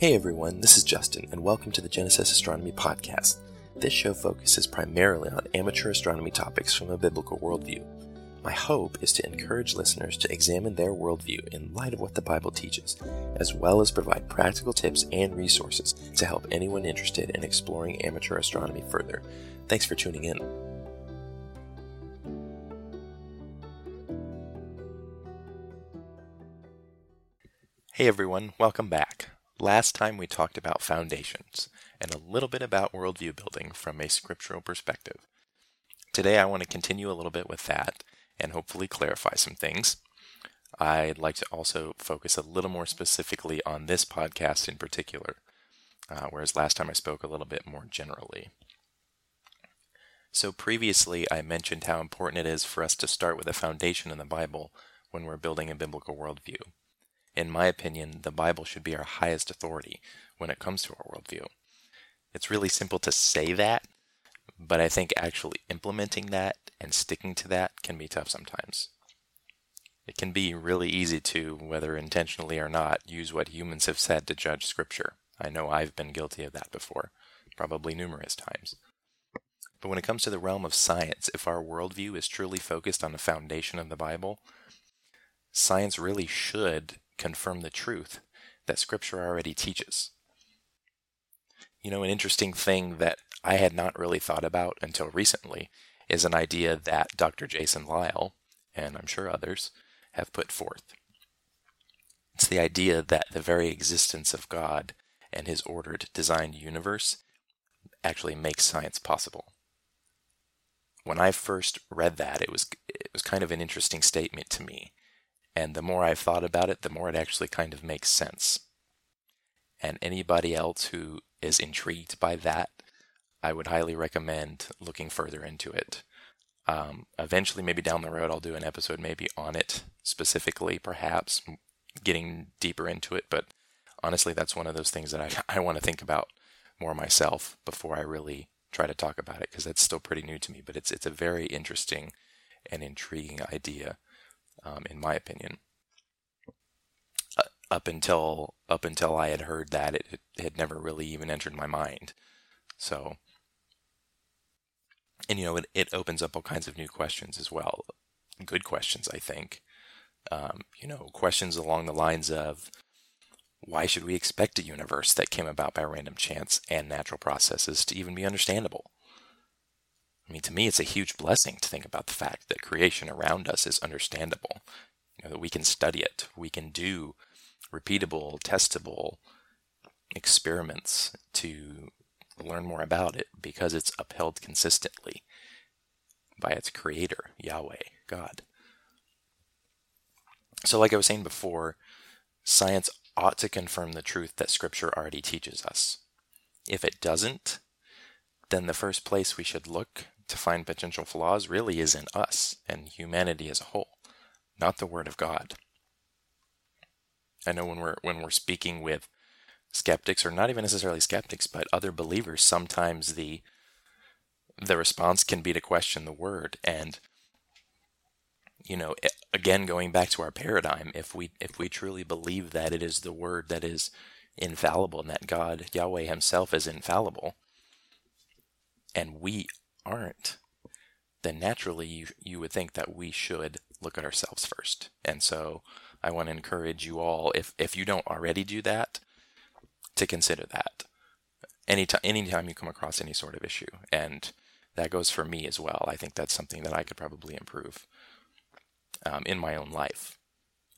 Hey everyone, this is Justin, and welcome to the Genesis Astronomy Podcast. This show focuses primarily on amateur astronomy topics from a biblical worldview. My hope is to encourage listeners to examine their worldview in light of what the Bible teaches, as well as provide practical tips and resources to help anyone interested in exploring amateur astronomy further. Thanks for tuning in. Hey everyone, welcome back. Last time we talked about foundations and a little bit about worldview building from a scriptural perspective. Today I want to continue a little bit with that and hopefully clarify some things. I'd like to also focus a little more specifically on this podcast in particular, uh, whereas last time I spoke a little bit more generally. So, previously, I mentioned how important it is for us to start with a foundation in the Bible when we're building a biblical worldview. In my opinion, the Bible should be our highest authority when it comes to our worldview. It's really simple to say that, but I think actually implementing that and sticking to that can be tough sometimes. It can be really easy to, whether intentionally or not, use what humans have said to judge Scripture. I know I've been guilty of that before, probably numerous times. But when it comes to the realm of science, if our worldview is truly focused on the foundation of the Bible, science really should confirm the truth that Scripture already teaches. You know, an interesting thing that I had not really thought about until recently is an idea that Dr. Jason Lisle, and I'm sure others, have put forth. It's the idea that the very existence of God and his ordered, designed universe actually makes science possible. When I first read that, it was it was kind of an interesting statement to me and the more I've thought about it, the more it actually kind of makes sense. And anybody else who is intrigued by that, I would highly recommend looking further into it. Um, eventually, maybe down the road, I'll do an episode maybe on it specifically, perhaps getting deeper into it. But honestly, that's one of those things that I, I want to think about more myself before I really try to talk about it because that's still pretty new to me. But it's it's a very interesting and intriguing idea um, in my opinion. Uh, up until up until I had heard that, it, it had never really even entered my mind. So, and you know, it, it opens up all kinds of new questions as well. Good questions, I think. Um, you know, questions along the lines of why should we expect a universe that came about by random chance and natural processes to even be understandable? I mean, to me, it's a huge blessing to think about the fact that creation around us is understandable, you know, that we can study it, we can do repeatable, testable experiments to learn more about it because it's upheld consistently by its creator, Yahweh, God. So, like I was saying before, science ought to confirm the truth that Scripture already teaches us. If it doesn't, then the first place we should look to find potential flaws really is in us and humanity as a whole, not the Word of God. I know when we're when we're speaking with skeptics, or not even necessarily skeptics, but other believers, sometimes the the response can be to question the Word, and you know, again, going back to our paradigm, if we if we truly believe that it is the Word that is infallible and that God Yahweh Himself is infallible, and we aren't, then naturally you, you would think that we should look at ourselves first. And so I want to encourage you all, if, if you don't already do that, to consider that anytime, anytime you come across any sort of issue. And that goes for me as well. I think that's something that I could probably improve um, in my own life.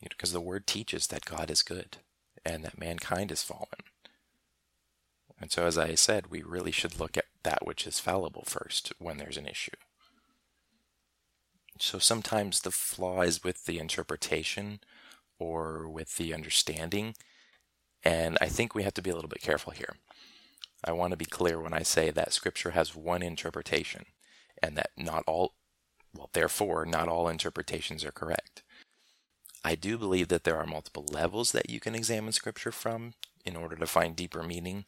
Because you know, the word teaches that God is good and that mankind is fallen. And so, as I said, we really should look at that which is fallible first when there's an issue. So sometimes the flaw is with the interpretation or with the understanding. And I think we have to be a little bit careful here. I want to be clear when I say that Scripture has one interpretation and that not all, well, therefore, not all interpretations are correct. I do believe that there are multiple levels that you can examine Scripture from in order to find deeper meaning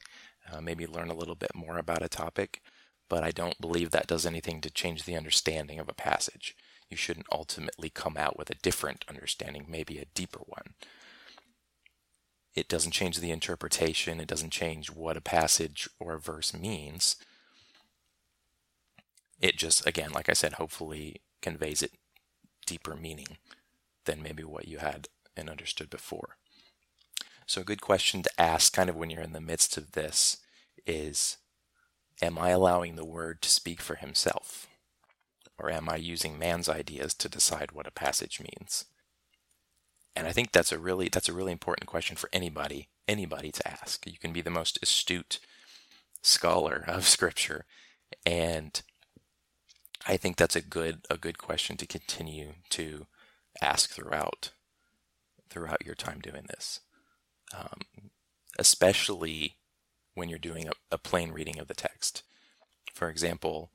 uh, maybe learn a little bit more about a topic, but I don't believe that does anything to change the understanding of a passage. You shouldn't ultimately come out with a different understanding, maybe a deeper one. It doesn't change the interpretation, it doesn't change what a passage or a verse means. It just, again, like I said, hopefully conveys it deeper meaning than maybe what you had and understood before. So, a good question to ask, kind of when you're in the midst of this, is Am I allowing the Word to speak for Himself? Or am I using man's ideas to decide what a passage means? And I think that's a really that's a really important question for anybody anybody to ask. You can be the most astute scholar of Scripture, and I think that's a good a good question to continue to ask throughout throughout your time doing this, um, especially when you're doing a, a plain reading of the text. For example,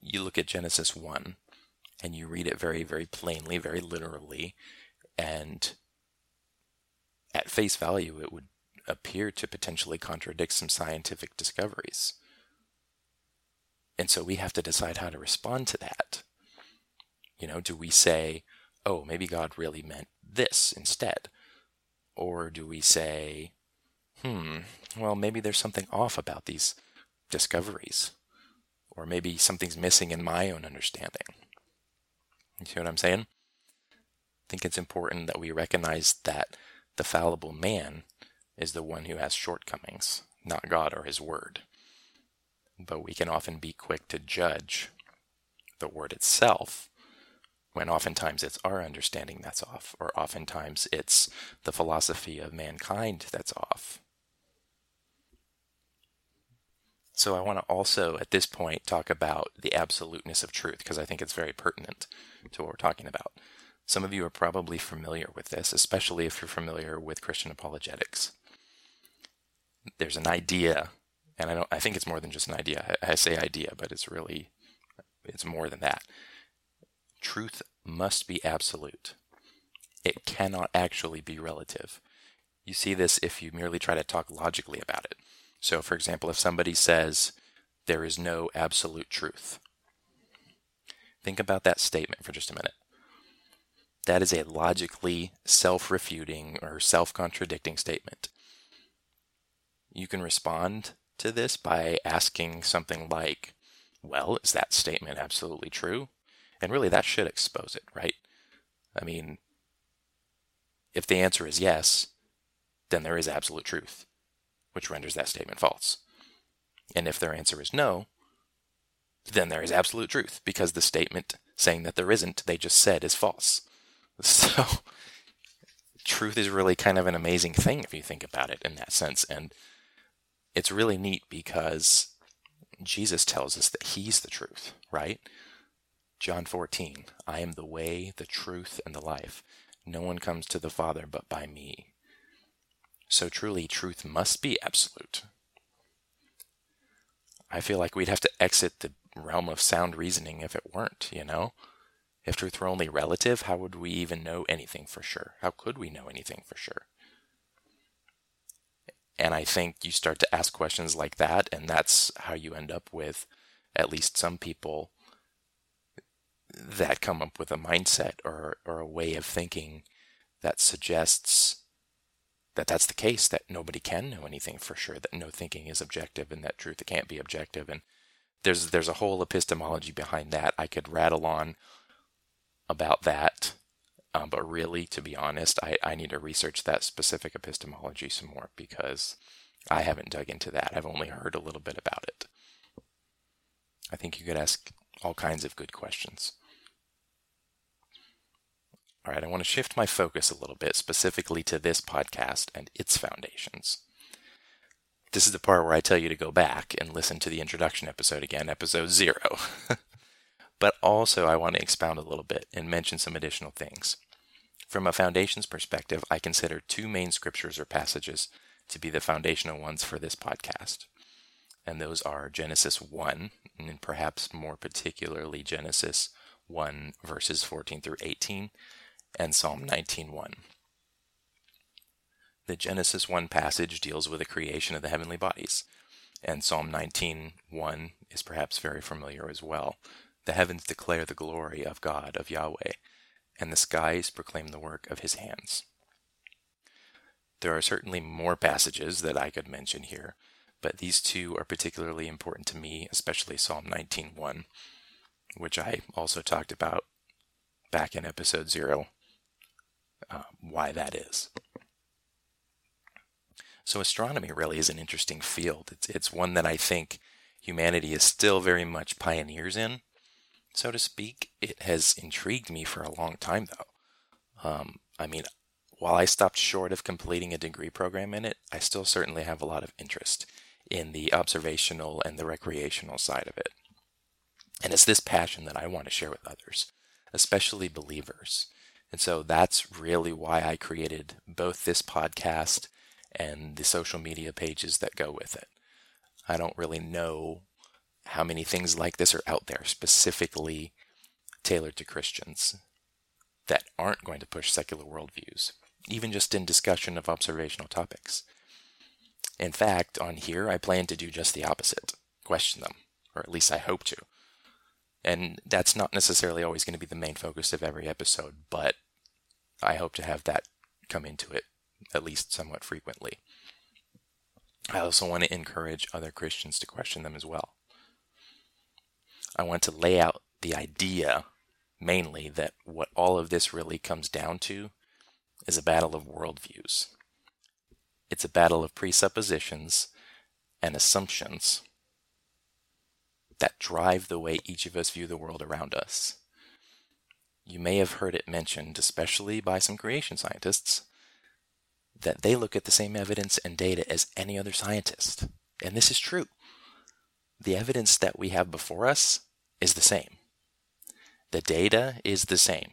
you look at Genesis one, and you read it very very plainly, very literally, and at face value, it would appear to potentially contradict some scientific discoveries. And so we have to decide how to respond to that. You know, do we say, oh, maybe God really meant this instead? Or do we say, hmm, well, maybe there's something off about these discoveries? Or maybe something's missing in my own understanding. You see what I'm saying? I think it's important that we recognize that the fallible man is the one who has shortcomings, not God or his word but we can often be quick to judge the word itself when oftentimes it's our understanding that's off, or oftentimes it's the philosophy of mankind that's off. So I want to also, at this point, talk about the absoluteness of truth, because I think it's very pertinent to what we're talking about. Some of you are probably familiar with this, especially if you're familiar with Christian apologetics. There's an idea and I don't I think it's more than just an idea. I, I say idea, but it's really it's more than that. Truth must be absolute. It cannot actually be relative. You see this if you merely try to talk logically about it. So, for example, if somebody says there is no absolute truth, think about that statement for just a minute. That is a logically self refuting or self contradicting statement. You can respond to this by asking something like, well, is that statement absolutely true? And really, that should expose it, right? I mean, if the answer is yes, then there is absolute truth, which renders that statement false. And if their answer is no, then there is absolute truth because the statement saying that there isn't, they just said, is false. So, truth is really kind of an amazing thing if you think about it in that sense. And it's really neat because Jesus tells us that he's the truth, right? John 14, I am the way, the truth, and the life. No one comes to the Father but by me. So truly, truth must be absolute. I feel like we'd have to exit the realm of sound reasoning if it weren't, you know? If truth were only relative, how would we even know anything for sure? How could we know anything for sure? And I think you start to ask questions like that, and that's how you end up with at least some people that come up with a mindset or, or a way of thinking that suggests that that's the case, that nobody can know anything for sure, that no thinking is objective and that truth can't be objective. And there's there's a whole epistemology behind that. I could rattle on about that um, but really, to be honest, I, I need to research that specific epistemology some more because I haven't dug into that. I've only heard a little bit about it. I think you could ask all kinds of good questions. All right, I want to shift my focus a little bit specifically to this podcast and its foundations. This is the part where I tell you to go back and listen to the introduction episode again, episode zero. but also, I want to expound a little bit and mention some additional things. From a foundations perspective, I consider two main scriptures or passages to be the foundational ones for this podcast. And those are Genesis 1, and perhaps more particularly Genesis 1, verses 14 through 18, and Psalm 19:1. The Genesis 1 passage deals with the creation of the heavenly bodies, and Psalm 19:1 is perhaps very familiar as well. The heavens declare the glory of God, of Yahweh, and the skies proclaim the work of his hands. There are certainly more passages that I could mention here, but these two are particularly important to me, especially Psalm 19:1, which I also talked about back in episode 0, uh, why that is. So astronomy really is an interesting field. It's, it's one that I think humanity is still very much pioneers in, so to speak. It has intrigued me for a long time, though. Um, I mean, while I stopped short of completing a degree program in it, I still certainly have a lot of interest in the observational and the recreational side of it. And it's this passion that I want to share with others, especially believers. And so that's really why I created both this podcast and the social media pages that go with it. I don't really know how many things like this are out there specifically tailored to Christians that aren't going to push secular worldviews, even just in discussion of observational topics. In fact, on here, I plan to do just the opposite question them, or at least I hope to. And that's not necessarily always going to be the main focus of every episode, but I hope to have that come into it at least somewhat frequently. I also want to encourage other Christians to question them as well. I want to lay out the idea mainly that what all of this really comes down to is a battle of worldviews. It's a battle of presuppositions and assumptions that drive the way each of us view the world around us. You may have heard it mentioned, especially by some creation scientists, that they look at the same evidence and data as any other scientist. And this is true. The evidence that we have before us is the same. The data is the same.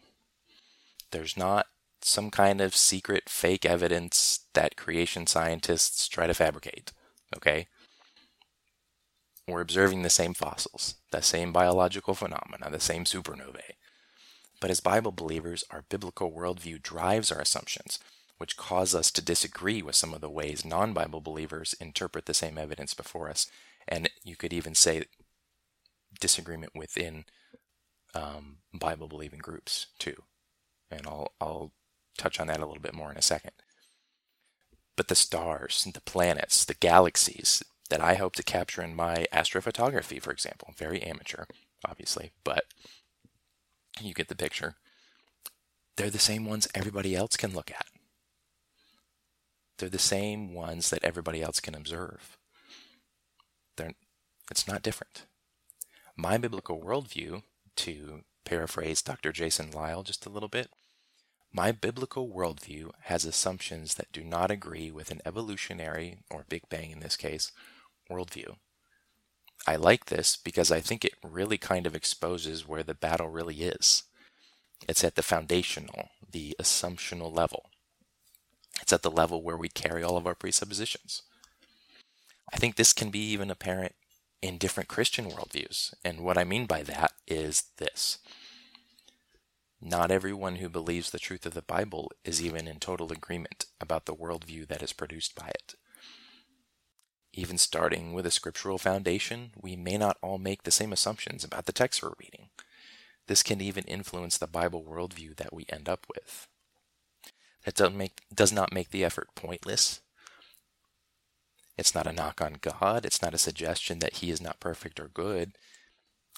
There's not some kind of secret fake evidence that creation scientists try to fabricate. Okay? We're observing the same fossils, the same biological phenomena, the same supernovae. But as Bible believers, our biblical worldview drives our assumptions, which cause us to disagree with some of the ways non Bible believers interpret the same evidence before us. And you could even say disagreement within um, Bible believing groups, too. And I'll, I'll touch on that a little bit more in a second. But the stars, the planets, the galaxies that I hope to capture in my astrophotography, for example, very amateur, obviously, but you get the picture. They're the same ones everybody else can look at. They're the same ones that everybody else can observe. They're, it's not different. My biblical worldview, to paraphrase Dr. Jason Lisle just a little bit, my biblical worldview has assumptions that do not agree with an evolutionary, or Big Bang in this case, worldview. I like this because I think it really kind of exposes where the battle really is. It's at the foundational, the assumptional level. It's at the level where we carry all of our presuppositions. I think this can be even apparent in different Christian worldviews. And what I mean by that is this not everyone who believes the truth of the Bible is even in total agreement about the worldview that is produced by it. Even starting with a scriptural foundation, we may not all make the same assumptions about the text we're reading. This can even influence the Bible worldview that we end up with. That doesn't make, does not make the effort pointless. It's not a knock on God. It's not a suggestion that He is not perfect or good.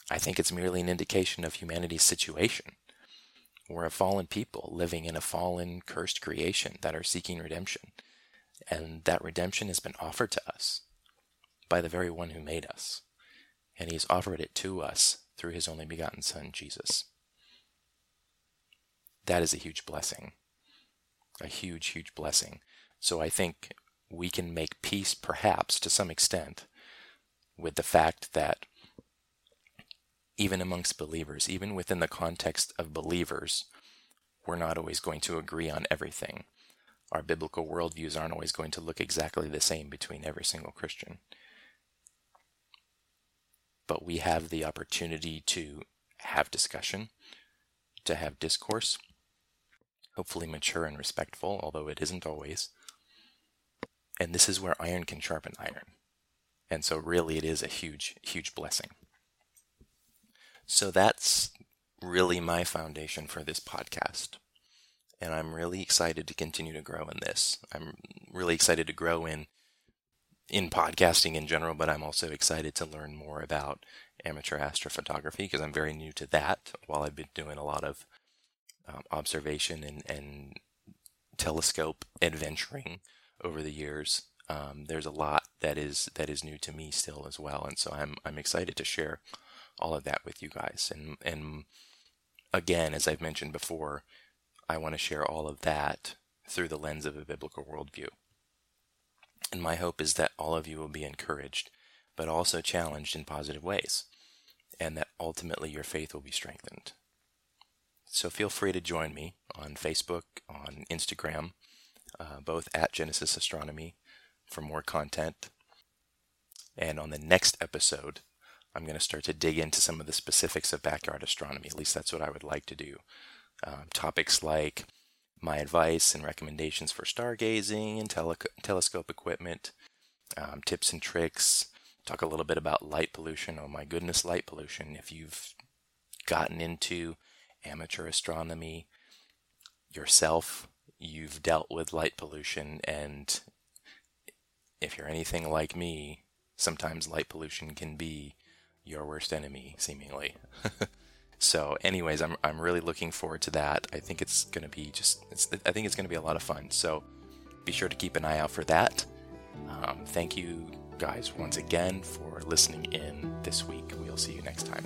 I think it's merely an indication of humanity's situation. We're a fallen people living in a fallen, cursed creation that are seeking redemption. And that redemption has been offered to us by the very one who made us. And he's offered it to us through his only begotten Son, Jesus. That is a huge blessing. A huge, huge blessing. So I think we can make peace, perhaps to some extent, with the fact that even amongst believers, even within the context of believers, we're not always going to agree on everything. Our biblical worldviews aren't always going to look exactly the same between every single Christian. But we have the opportunity to have discussion, to have discourse, hopefully mature and respectful, although it isn't always. And this is where iron can sharpen iron. And so, really, it is a huge, huge blessing. So that's really my foundation for this podcast. and I'm really excited to continue to grow in this. I'm really excited to grow in in podcasting in general, but I'm also excited to learn more about amateur astrophotography because I'm very new to that. While I've been doing a lot of um, observation and, and telescope adventuring over the years, um, there's a lot that is that is new to me still as well, and so I'm I'm excited to share all of that with you guys. And and again, as I've mentioned before, I want to share all of that through the lens of a biblical worldview. And my hope is that all of you will be encouraged, but also challenged in positive ways, and that ultimately your faith will be strengthened. So feel free to join me on Facebook, on Instagram, uh, both at Genesis Astronomy for more content. And on the next episode, I'm going to start to dig into some of the specifics of backyard astronomy. At least that's what I would like to do. Um, topics like my advice and recommendations for stargazing and tele- telescope equipment, um, tips and tricks, talk a little bit about light pollution. Oh my goodness, light pollution. If you've gotten into amateur astronomy yourself, you've dealt with light pollution, and if you're anything like me, sometimes light pollution can be your worst enemy, seemingly. so, anyways, I'm I'm really looking forward to that. I think it's going to be just I think it's going to be a lot of fun. So, be sure to keep an eye out for that. Um, thank you guys once again for listening in this week. We'll see you next time.